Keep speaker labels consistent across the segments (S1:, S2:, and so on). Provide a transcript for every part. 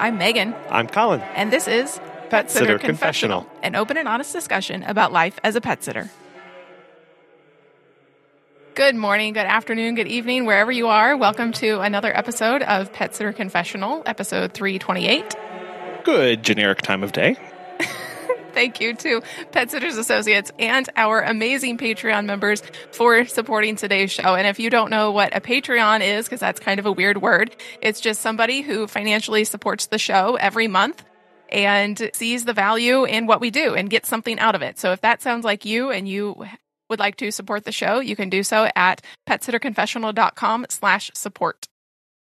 S1: I'm Megan.
S2: I'm Colin.
S1: And this is
S2: Pet Sitter Confessional,
S1: an open and honest discussion about life as a pet sitter. Good morning, good afternoon, good evening, wherever you are. Welcome to another episode of Pet Sitter Confessional, episode 328.
S2: Good generic time of day.
S1: Thank you to Pet Sitters Associates and our amazing Patreon members for supporting today's show. And if you don't know what a Patreon is, because that's kind of a weird word, it's just somebody who financially supports the show every month and sees the value in what we do and gets something out of it. So if that sounds like you and you would like to support the show, you can do so at petsitterconfessional.com slash support.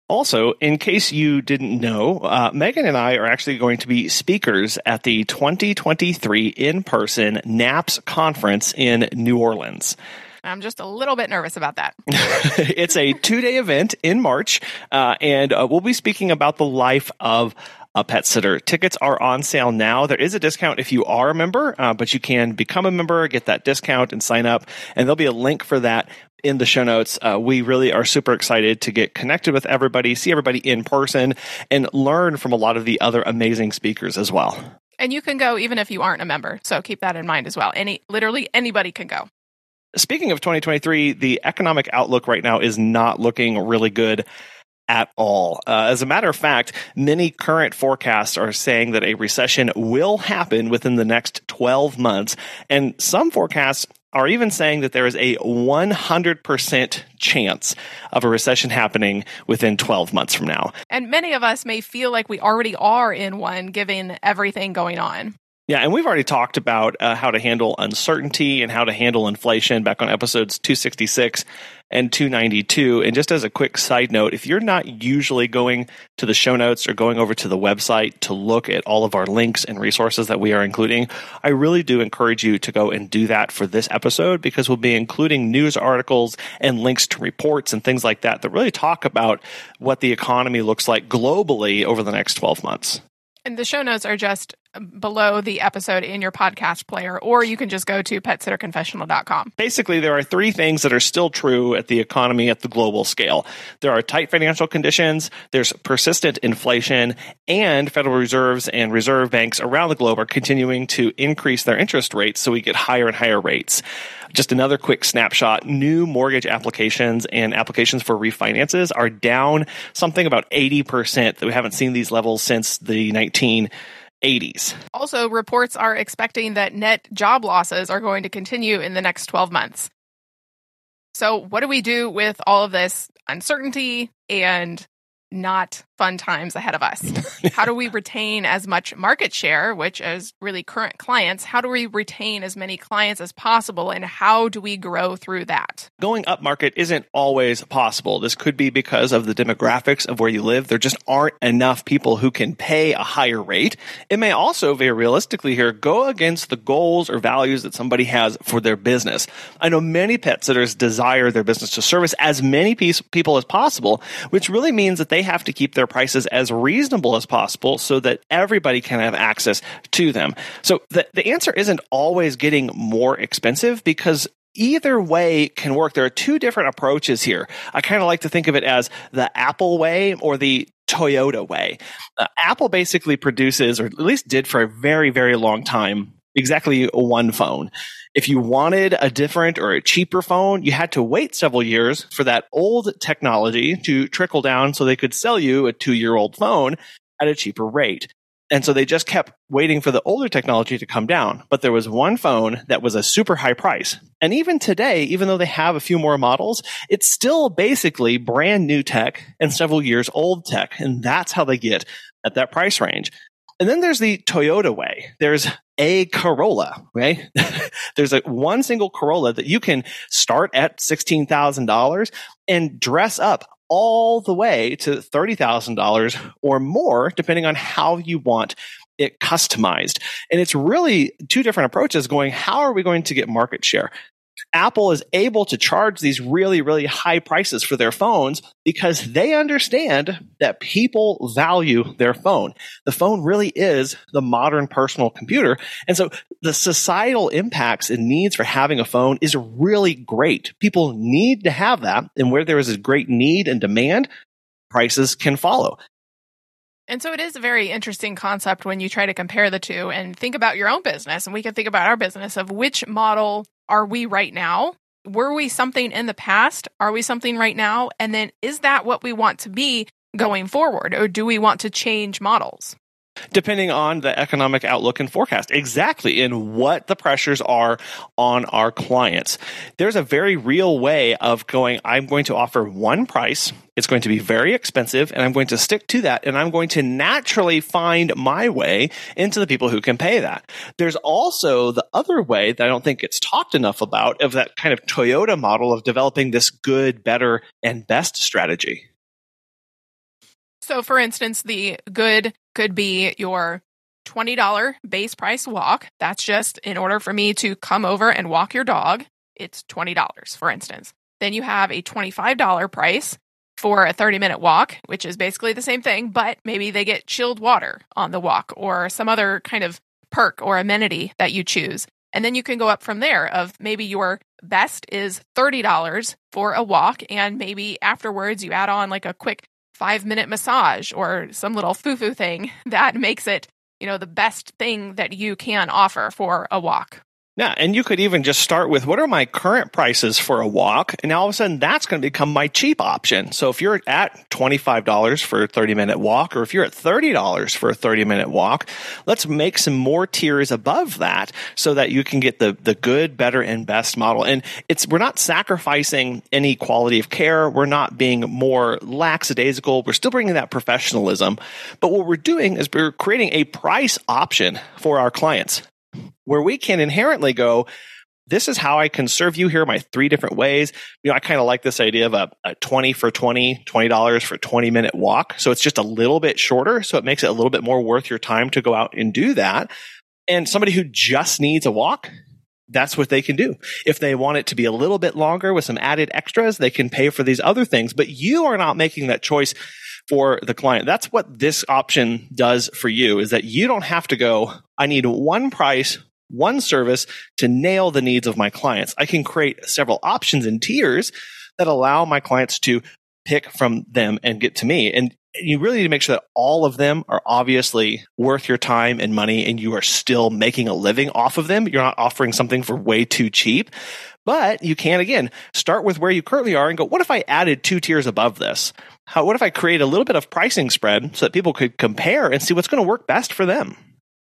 S2: Also, in case you didn't know, uh, Megan and I are actually going to be speakers at the 2023 in person NAPS conference in New Orleans.
S1: I'm just a little bit nervous about that.
S2: it's a two day event in March, uh, and uh, we'll be speaking about the life of a pet sitter. Tickets are on sale now. There is a discount if you are a member, uh, but you can become a member, get that discount, and sign up. And there'll be a link for that in the show notes. Uh, we really are super excited to get connected with everybody, see everybody in person, and learn from a lot of the other amazing speakers as well.
S1: And you can go even if you aren't a member. So keep that in mind as well. Any literally anybody can go.
S2: Speaking of 2023, the economic outlook right now is not looking really good at all. Uh, as a matter of fact, many current forecasts are saying that a recession will happen within the next 12 months. And some forecasts are even saying that there is a 100% chance of a recession happening within 12 months from now.
S1: And many of us may feel like we already are in one given everything going on.
S2: Yeah, and we've already talked about uh, how to handle uncertainty and how to handle inflation back on episodes 266 and 292. And just as a quick side note, if you're not usually going to the show notes or going over to the website to look at all of our links and resources that we are including, I really do encourage you to go and do that for this episode because we'll be including news articles and links to reports and things like that that really talk about what the economy looks like globally over the next 12 months.
S1: And the show notes are just below the episode in your podcast player, or you can just go to petsitterconfessional.com.
S2: Basically, there are three things that are still true at the economy at the global scale. There are tight financial conditions, there's persistent inflation, and Federal Reserves and reserve banks around the globe are continuing to increase their interest rates so we get higher and higher rates. Just another quick snapshot new mortgage applications and applications for refinances are down something about 80%. That we haven't seen these levels since the 19- 80s.
S1: Also, reports are expecting that net job losses are going to continue in the next 12 months. So, what do we do with all of this uncertainty and not fun times ahead of us. how do we retain as much market share, which is really current clients? How do we retain as many clients as possible and how do we grow through that?
S2: Going up market isn't always possible. This could be because of the demographics of where you live. There just aren't enough people who can pay a higher rate. It may also very realistically here go against the goals or values that somebody has for their business. I know many pet sitters desire their business to service as many people as possible, which really means that they have to keep their prices as reasonable as possible so that everybody can have access to them. So the, the answer isn't always getting more expensive because either way can work. There are two different approaches here. I kind of like to think of it as the Apple way or the Toyota way. Uh, Apple basically produces, or at least did for a very, very long time, exactly one phone. If you wanted a different or a cheaper phone, you had to wait several years for that old technology to trickle down so they could sell you a two year old phone at a cheaper rate. And so they just kept waiting for the older technology to come down. But there was one phone that was a super high price. And even today, even though they have a few more models, it's still basically brand new tech and several years old tech. And that's how they get at that price range. And then there's the Toyota way. There's a Corolla, right? there's a one single Corolla that you can start at $16,000 and dress up all the way to $30,000 or more, depending on how you want it customized. And it's really two different approaches going, how are we going to get market share? Apple is able to charge these really, really high prices for their phones because they understand that people value their phone. The phone really is the modern personal computer. And so the societal impacts and needs for having a phone is really great. People need to have that. And where there is a great need and demand, prices can follow.
S1: And so it is a very interesting concept when you try to compare the two and think about your own business. And we can think about our business of which model are we right now? Were we something in the past? Are we something right now? And then is that what we want to be going forward? Or do we want to change models?
S2: Depending on the economic outlook and forecast exactly in what the pressures are on our clients. There's a very real way of going i'm going to offer one price. It's going to be very expensive and i'm going to stick to that and i'm going to naturally find my way into the people who can pay that. There's also the other way that i don't think it's talked enough about of that kind of toyota model of developing this good better and best strategy.
S1: So, for instance, the good could be your $20 base price walk. That's just in order for me to come over and walk your dog, it's $20, for instance. Then you have a $25 price for a 30 minute walk, which is basically the same thing, but maybe they get chilled water on the walk or some other kind of perk or amenity that you choose. And then you can go up from there of maybe your best is $30 for a walk and maybe afterwards you add on like a quick five minute massage or some little foo foo thing that makes it, you know, the best thing that you can offer for a walk.
S2: Yeah, and you could even just start with what are my current prices for a walk? And all of a sudden that's going to become my cheap option. So if you're at $25 for a 30 minute walk, or if you're at $30 for a 30 minute walk, let's make some more tiers above that so that you can get the, the good, better, and best model. And it's, we're not sacrificing any quality of care. We're not being more lackadaisical. We're still bringing that professionalism. But what we're doing is we're creating a price option for our clients where we can inherently go, this is how I can serve you. Here are my three different ways. You know, I kind of like this idea of a, a 20 for 20, $20 for 20 minute walk. So it's just a little bit shorter. So it makes it a little bit more worth your time to go out and do that. And somebody who just needs a walk, that's what they can do. If they want it to be a little bit longer with some added extras, they can pay for these other things, but you are not making that choice for the client. That's what this option does for you is that you don't have to go, I need one price, one service to nail the needs of my clients. I can create several options and tiers that allow my clients to pick from them and get to me. And you really need to make sure that all of them are obviously worth your time and money and you are still making a living off of them. You're not offering something for way too cheap. But you can again start with where you currently are and go, what if I added two tiers above this? How, what if I create a little bit of pricing spread so that people could compare and see what's going to work best for them?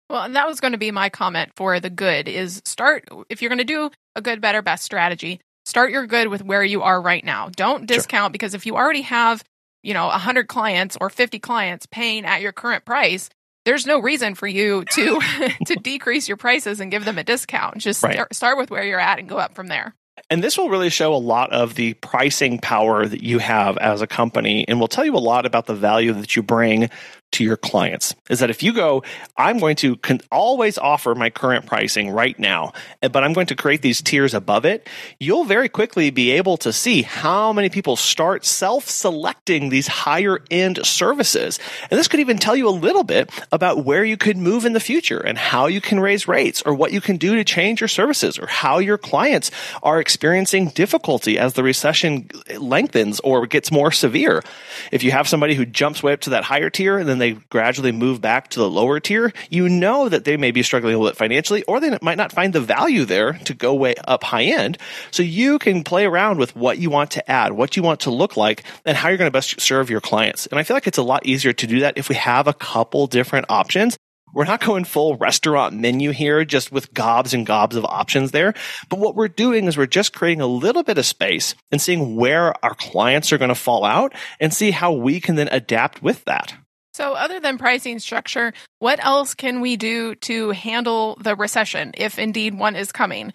S1: Well, and that was going to be my comment for the good is start if you're going to do a good, better, best strategy, start your good with where you are right now. Don't discount sure. because if you already have, you know, 100 clients or 50 clients paying at your current price, there's no reason for you to to decrease your prices and give them a discount. Just right. start, start with where you're at and go up from there.
S2: And this will really show a lot of the pricing power that you have as a company and will tell you a lot about the value that you bring to your clients is that if you go, I'm going to con- always offer my current pricing right now, but I'm going to create these tiers above it, you'll very quickly be able to see how many people start self selecting these higher end services. And this could even tell you a little bit about where you could move in the future and how you can raise rates or what you can do to change your services or how your clients are experiencing difficulty as the recession lengthens or gets more severe. If you have somebody who jumps way up to that higher tier, and then they gradually move back to the lower tier, you know that they may be struggling a little bit financially, or they might not find the value there to go way up high end. So you can play around with what you want to add, what you want to look like, and how you're going to best serve your clients. And I feel like it's a lot easier to do that if we have a couple different options we're not going full restaurant menu here, just with gobs and gobs of options there. But what we're doing is we're just creating a little bit of space and seeing where our clients are going to fall out and see how we can then adapt with that.
S1: So, other than pricing structure, what else can we do to handle the recession if indeed one is coming?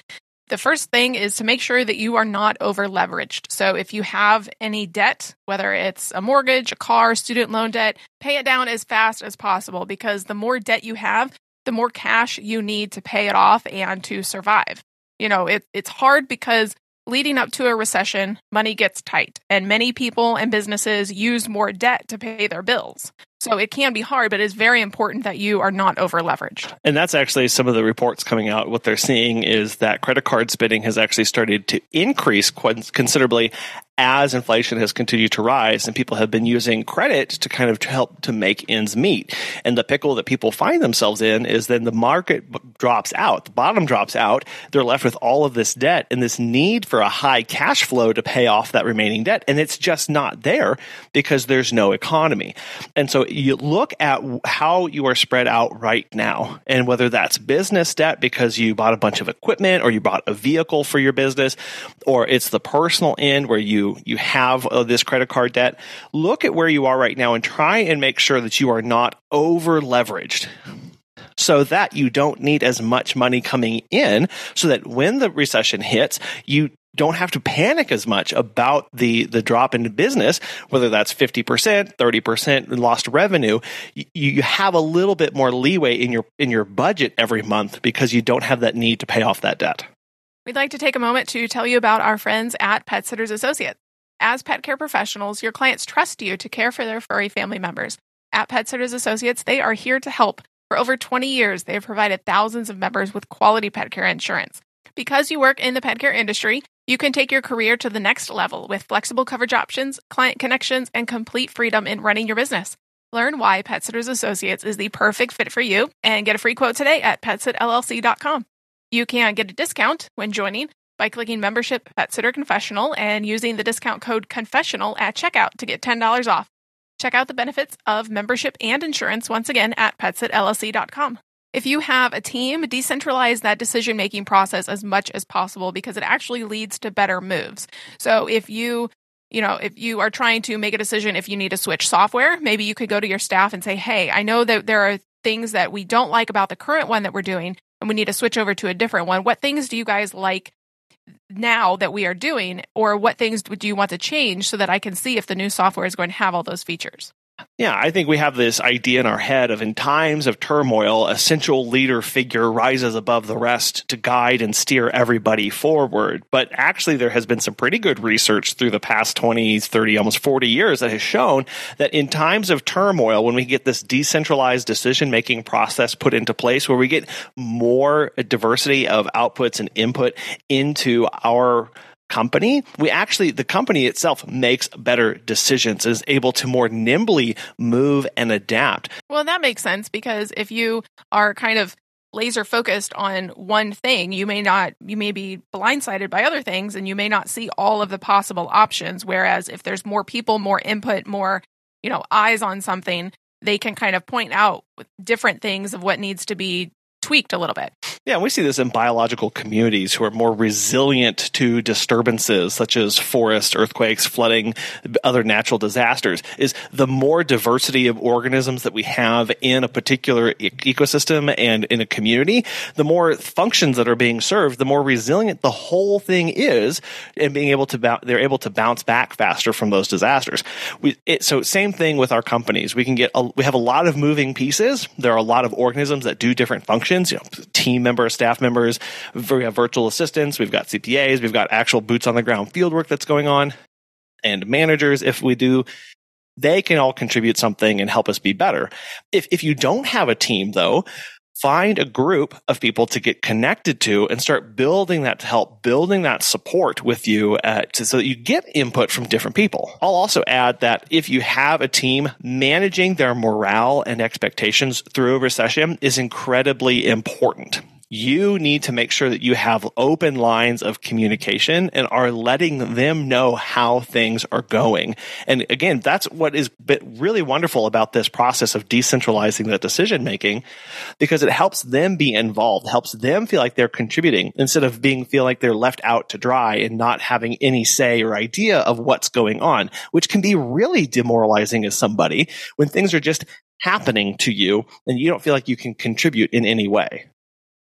S1: The first thing is to make sure that you are not over leveraged. So, if you have any debt, whether it's a mortgage, a car, student loan debt, pay it down as fast as possible because the more debt you have, the more cash you need to pay it off and to survive. You know, it, it's hard because leading up to a recession, money gets tight, and many people and businesses use more debt to pay their bills. So it can be hard, but it's very important that you are not over leveraged.
S2: And that's actually some of the reports coming out. What they're seeing is that credit card spending has actually started to increase considerably as inflation has continued to rise and people have been using credit to kind of help to make ends meet. And the pickle that people find themselves in is then the market drops out, the bottom drops out, they're left with all of this debt and this need for a high cash flow to pay off that remaining debt. And it's just not there because there's no economy. And so you look at how you are spread out right now and whether that's business debt because you bought a bunch of equipment or you bought a vehicle for your business or it's the personal end where you you have uh, this credit card debt, look at where you are right now and try and make sure that you are not over leveraged so that you don't need as much money coming in so that when the recession hits, you don't have to panic as much about the the drop in business, whether that's 50%, 30% lost revenue. You, you have a little bit more leeway in your in your budget every month because you don't have that need to pay off that debt.
S1: We'd like to take a moment to tell you about our friends at Pet Sitters Associates. As pet care professionals, your clients trust you to care for their furry family members. At Pet Sitters Associates, they are here to help. For over 20 years, they have provided thousands of members with quality pet care insurance. Because you work in the pet care industry, you can take your career to the next level with flexible coverage options, client connections, and complete freedom in running your business. Learn why Pet Sitters Associates is the perfect fit for you and get a free quote today at petsitllc.com. You can get a discount when joining by clicking membership Pet Sitter Confessional and using the discount code confessional at checkout to get $10 off. Check out the benefits of membership and insurance once again at petsitllc.com. If you have a team, decentralize that decision making process as much as possible because it actually leads to better moves. So if you you know, if you are trying to make a decision if you need to switch software, maybe you could go to your staff and say, Hey, I know that there are things that we don't like about the current one that we're doing and we need to switch over to a different one. What things do you guys like now that we are doing, or what things do you want to change so that I can see if the new software is going to have all those features?
S2: Yeah, I think we have this idea in our head of in times of turmoil, a central leader figure rises above the rest to guide and steer everybody forward. But actually, there has been some pretty good research through the past 20, 30, almost 40 years that has shown that in times of turmoil, when we get this decentralized decision making process put into place where we get more diversity of outputs and input into our company, we actually, the company itself makes better decisions, is able to more nimbly move and adapt.
S1: Well, that makes sense because if you are kind of laser focused on one thing, you may not, you may be blindsided by other things and you may not see all of the possible options. Whereas if there's more people, more input, more, you know, eyes on something, they can kind of point out different things of what needs to be tweaked a little bit.
S2: Yeah, we see this in biological communities who are more resilient to disturbances such as forest, earthquakes, flooding, other natural disasters. Is the more diversity of organisms that we have in a particular e- ecosystem and in a community, the more functions that are being served, the more resilient the whole thing is, and being able to they're able to bounce back faster from those disasters. We, it, so same thing with our companies. We can get a, we have a lot of moving pieces. There are a lot of organisms that do different functions. You know, team members members, staff members. We have virtual assistants. We've got CPAs. We've got actual boots on the ground field work that's going on and managers. If we do, they can all contribute something and help us be better. If, if you don't have a team though, find a group of people to get connected to and start building that to help building that support with you uh, so that you get input from different people. I'll also add that if you have a team, managing their morale and expectations through a recession is incredibly important you need to make sure that you have open lines of communication and are letting them know how things are going. And again, that's what is really wonderful about this process of decentralizing that decision making because it helps them be involved, helps them feel like they're contributing instead of being feel like they're left out to dry and not having any say or idea of what's going on, which can be really demoralizing as somebody when things are just happening to you and you don't feel like you can contribute in any way.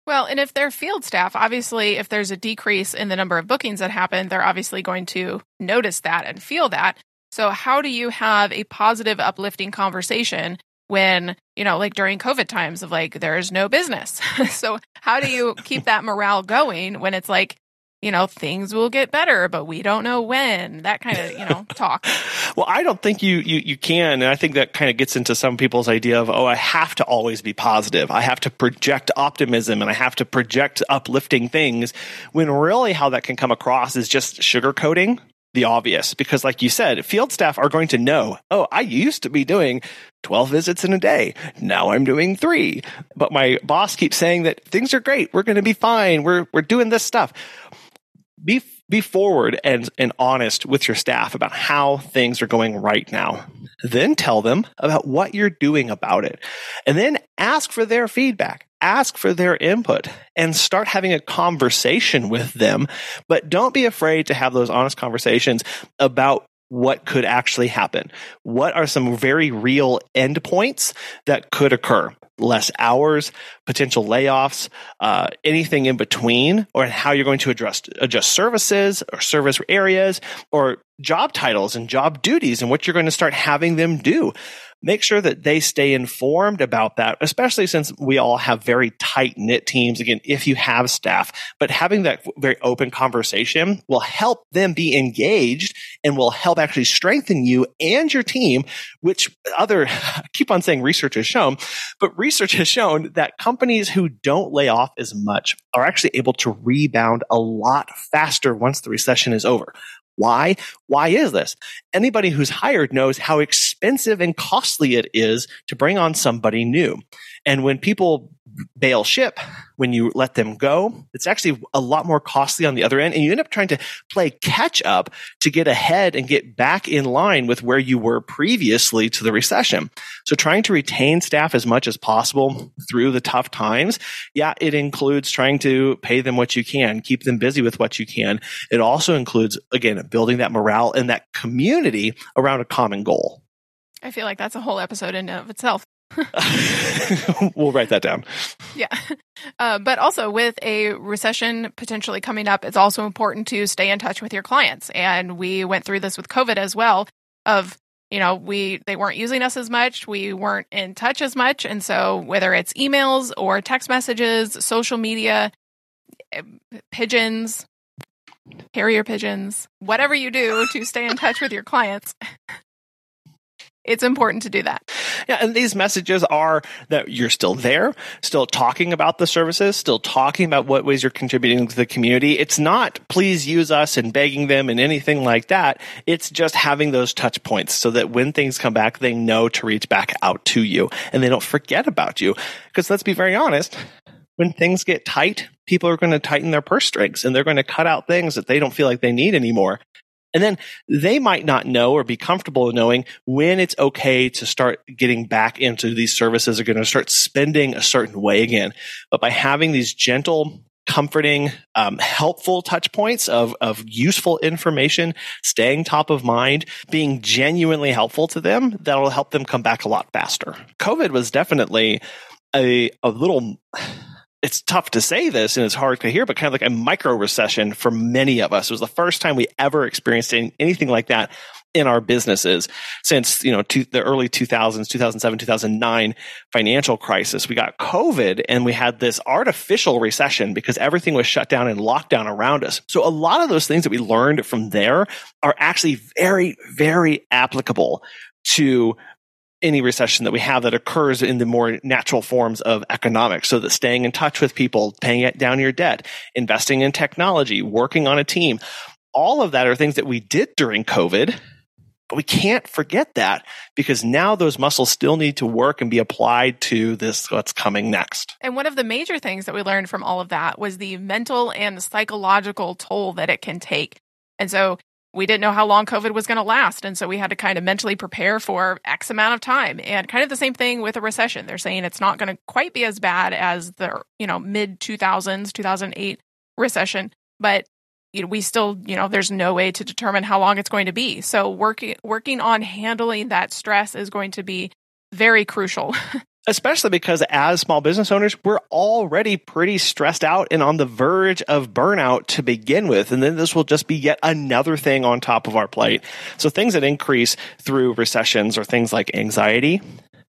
S1: Well, and if they're field staff, obviously, if there's a decrease in the number of bookings that happen, they're obviously going to notice that and feel that. So, how do you have a positive, uplifting conversation when, you know, like during COVID times of like, there's no business? so, how do you keep that morale going when it's like, you know, things will get better, but we don't know when. That kind of, you know, talk.
S2: well, I don't think you, you, you can. And I think that kind of gets into some people's idea of, oh, I have to always be positive. I have to project optimism and I have to project uplifting things when really how that can come across is just sugarcoating the obvious because like you said field staff are going to know oh i used to be doing 12 visits in a day now i'm doing 3 but my boss keeps saying that things are great we're going to be fine we're we're doing this stuff be be forward and, and honest with your staff about how things are going right now. Then tell them about what you're doing about it. And then ask for their feedback. Ask for their input and start having a conversation with them. But don't be afraid to have those honest conversations about what could actually happen. What are some very real endpoints that could occur? less hours, potential layoffs, uh, anything in between, or how you're going to adjust adjust services or service areas or job titles and job duties and what you're going to start having them do make sure that they stay informed about that, especially since we all have very tight knit teams. Again, if you have staff, but having that very open conversation will help them be engaged and will help actually strengthen you and your team, which other, I keep on saying research has shown, but research has shown that companies who don't lay off as much are actually able to rebound a lot faster once the recession is over. Why? Why is this? Anybody who's hired knows how expensive and costly it is to bring on somebody new. And when people bail ship, when you let them go, it's actually a lot more costly on the other end. And you end up trying to play catch up to get ahead and get back in line with where you were previously to the recession. So trying to retain staff as much as possible through the tough times. Yeah, it includes trying to pay them what you can, keep them busy with what you can. It also includes, again, building that morale and that community around a common goal.
S1: I feel like that's a whole episode in of itself.
S2: we'll write that down.
S1: Yeah. Uh, but also, with a recession potentially coming up, it's also important to stay in touch with your clients. And we went through this with COVID as well. Of you know, we they weren't using us as much, we weren't in touch as much, and so whether it's emails or text messages, social media, eh, pigeons, carrier pigeons, whatever you do to stay in touch with your clients, it's important to do that.
S2: Yeah, and these messages are that you're still there, still talking about the services, still talking about what ways you're contributing to the community. It's not please use us and begging them and anything like that. It's just having those touch points so that when things come back, they know to reach back out to you and they don't forget about you. Because let's be very honest, when things get tight, people are going to tighten their purse strings and they're going to cut out things that they don't feel like they need anymore. And then they might not know or be comfortable knowing when it's okay to start getting back into these services are going to start spending a certain way again. But by having these gentle, comforting, um, helpful touch points of, of useful information, staying top of mind, being genuinely helpful to them, that'll help them come back a lot faster. COVID was definitely a, a little it's tough to say this and it's hard to hear, but kind of like a micro recession for many of us. It was the first time we ever experienced anything like that in our businesses since, you know, to the early 2000s, 2007, 2009 financial crisis. We got COVID and we had this artificial recession because everything was shut down and locked down around us. So a lot of those things that we learned from there are actually very, very applicable to any recession that we have that occurs in the more natural forms of economics. So that staying in touch with people, paying down your debt, investing in technology, working on a team, all of that are things that we did during COVID. But we can't forget that because now those muscles still need to work and be applied to this, what's coming next.
S1: And one of the major things that we learned from all of that was the mental and psychological toll that it can take. And so we didn't know how long COVID was going to last. And so we had to kind of mentally prepare for X amount of time. And kind of the same thing with a recession. They're saying it's not going to quite be as bad as the, you know, mid 2000s, 2008 recession, but you know, we still, you know, there's no way to determine how long it's going to be. So working working on handling that stress is going to be very crucial.
S2: especially because as small business owners, we're already pretty stressed out and on the verge of burnout to begin with. And then this will just be yet another thing on top of our plate. So things that increase through recessions are things like anxiety,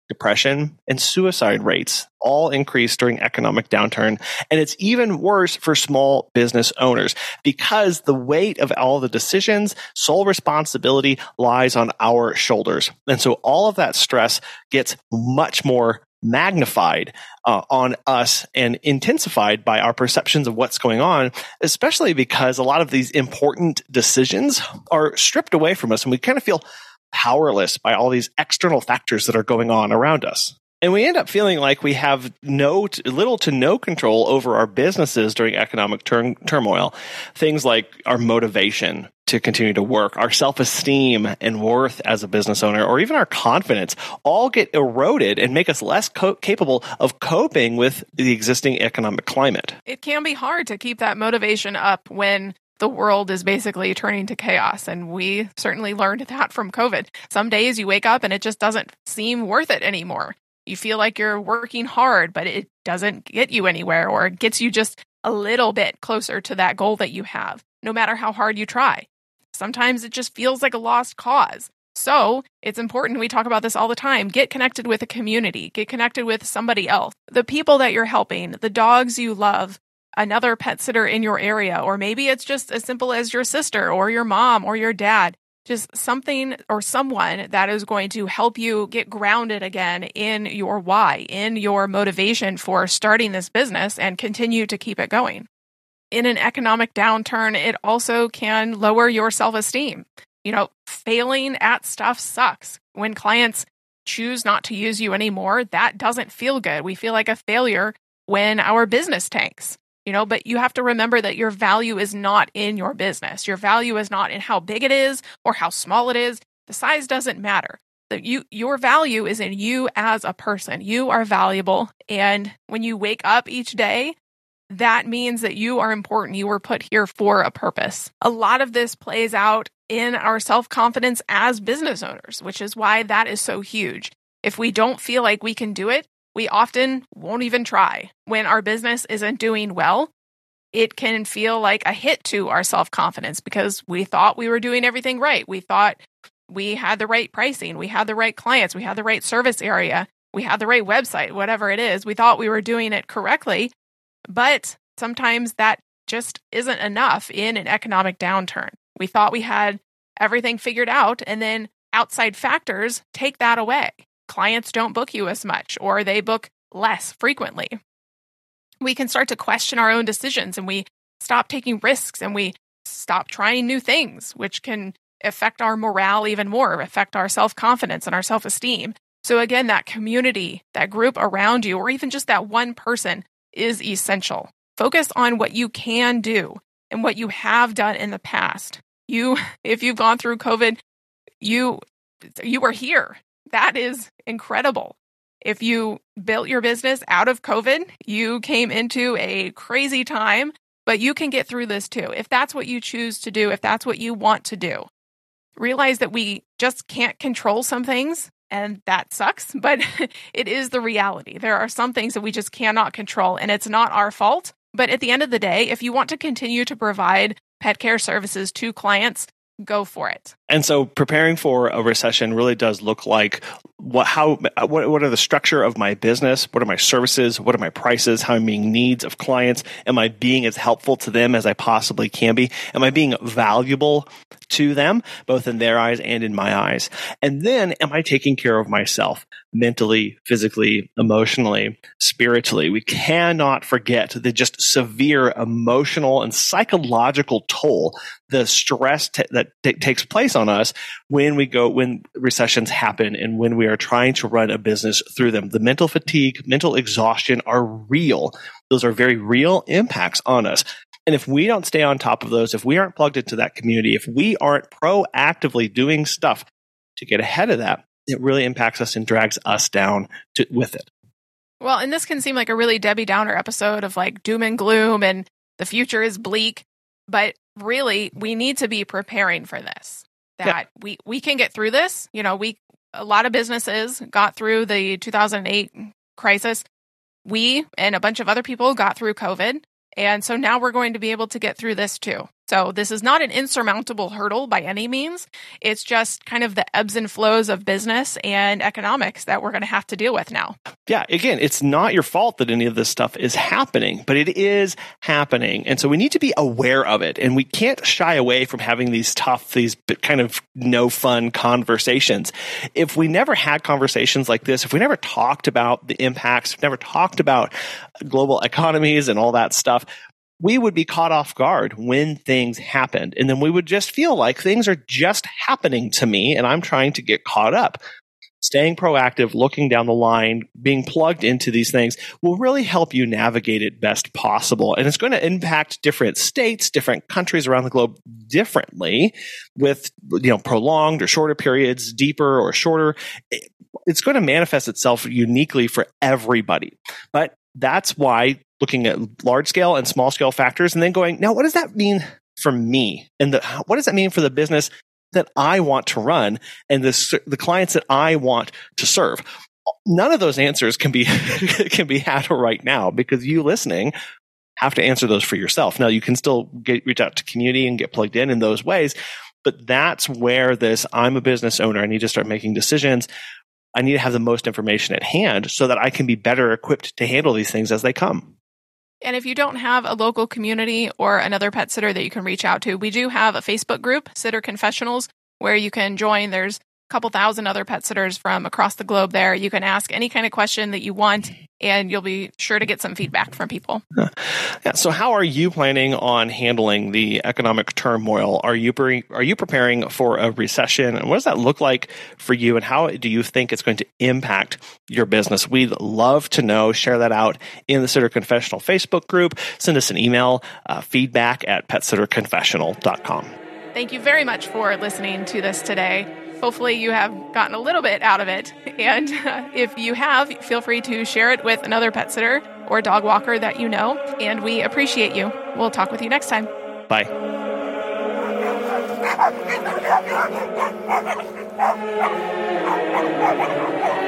S2: depression, and suicide rates all increase during economic downturn. And it's even worse for small business owners because the weight of all the decisions, sole responsibility lies on our shoulders. And so all of that stress gets much more magnified uh, on us and intensified by our perceptions of what's going on, especially because a lot of these important decisions are stripped away from us and we kind of feel powerless by all these external factors that are going on around us. And we end up feeling like we have no, little to no control over our businesses during economic tur- turmoil. Things like our motivation to continue to work, our self esteem and worth as a business owner, or even our confidence all get eroded and make us less co- capable of coping with the existing economic climate.
S1: It can be hard to keep that motivation up when the world is basically turning to chaos. And we certainly learned that from COVID. Some days you wake up and it just doesn't seem worth it anymore. You feel like you're working hard, but it doesn't get you anywhere or it gets you just a little bit closer to that goal that you have, no matter how hard you try. Sometimes it just feels like a lost cause. So it's important. We talk about this all the time. Get connected with a community, get connected with somebody else, the people that you're helping, the dogs you love, another pet sitter in your area, or maybe it's just as simple as your sister or your mom or your dad. Just something or someone that is going to help you get grounded again in your why, in your motivation for starting this business and continue to keep it going. In an economic downturn, it also can lower your self esteem. You know, failing at stuff sucks. When clients choose not to use you anymore, that doesn't feel good. We feel like a failure when our business tanks you know but you have to remember that your value is not in your business. Your value is not in how big it is or how small it is. The size doesn't matter. That you your value is in you as a person. You are valuable. And when you wake up each day that means that you are important. You were put here for a purpose. A lot of this plays out in our self-confidence as business owners which is why that is so huge. If we don't feel like we can do it we often won't even try. When our business isn't doing well, it can feel like a hit to our self confidence because we thought we were doing everything right. We thought we had the right pricing, we had the right clients, we had the right service area, we had the right website, whatever it is. We thought we were doing it correctly. But sometimes that just isn't enough in an economic downturn. We thought we had everything figured out, and then outside factors take that away clients don't book you as much or they book less frequently. We can start to question our own decisions and we stop taking risks and we stop trying new things, which can affect our morale even more, affect our self confidence and our self esteem. So, again, that community, that group around you, or even just that one person is essential. Focus on what you can do and what you have done in the past. You, if you've gone through COVID, you you are here that is incredible. If you built your business out of COVID, you came into a crazy time, but you can get through this too. If that's what you choose to do, if that's what you want to do, realize that we just can't control some things and that sucks, but it is the reality. There are some things that we just cannot control and it's not our fault. But at the end of the day, if you want to continue to provide pet care services to clients, go for it.
S2: And so preparing for a recession really does look like what how what, what are the structure of my business? What are my services? What are my prices? How am I meeting needs of clients? Am I being as helpful to them as I possibly can be? Am I being valuable to them, both in their eyes and in my eyes? And then am I taking care of myself mentally, physically, emotionally, spiritually? We cannot forget the just severe emotional and psychological toll, the stress t- that t- takes place on us when we go, when recessions happen and when we are trying to run a business through them. The mental fatigue, mental exhaustion are real. Those are very real impacts on us. And if we don't stay on top of those, if we aren't plugged into that community, if we aren't proactively doing stuff to get ahead of that, it really impacts us and drags us down to, with it.
S1: Well, and this can seem like a really Debbie Downer episode of like doom and gloom and the future is bleak, but really we need to be preparing for this. That yeah. we we can get through this. You know, we a lot of businesses got through the 2008 crisis. We and a bunch of other people got through COVID. And so now we're going to be able to get through this too. So this is not an insurmountable hurdle by any means. It's just kind of the ebbs and flows of business and economics that we're going to have to deal with now.
S2: Yeah, again, it's not your fault that any of this stuff is happening, but it is happening. And so we need to be aware of it. And we can't shy away from having these tough, these kind of no fun conversations. If we never had conversations like this, if we never talked about the impacts, never talked about global economies and all that stuff, we would be caught off guard when things happened. And then we would just feel like things are just happening to me and I'm trying to get caught up. Staying proactive, looking down the line, being plugged into these things will really help you navigate it best possible. And it's going to impact different states, different countries around the globe differently with, you know, prolonged or shorter periods, deeper or shorter. It's going to manifest itself uniquely for everybody. But that's why looking at large scale and small scale factors and then going, now what does that mean for me? And the, what does that mean for the business that I want to run and the, the clients that I want to serve? None of those answers can be, can be had right now because you listening have to answer those for yourself. Now you can still get, reach out to community and get plugged in in those ways, but that's where this, I'm a business owner. I need to start making decisions. I need to have the most information at hand so that I can be better equipped to handle these things as they come.
S1: And if you don't have a local community or another pet sitter that you can reach out to, we do have a Facebook group, Sitter Confessionals, where you can join. There's couple thousand other pet sitters from across the globe there. You can ask any kind of question that you want, and you'll be sure to get some feedback from people.
S2: Yeah. So, how are you planning on handling the economic turmoil? Are you pre- are you preparing for a recession? And what does that look like for you? And how do you think it's going to impact your business? We'd love to know. Share that out in the Sitter Confessional Facebook group. Send us an email, uh, feedback at petsitterconfessional.com.
S1: Thank you very much for listening to this today. Hopefully, you have gotten a little bit out of it. And uh, if you have, feel free to share it with another pet sitter or dog walker that you know. And we appreciate you. We'll talk with you next time.
S2: Bye.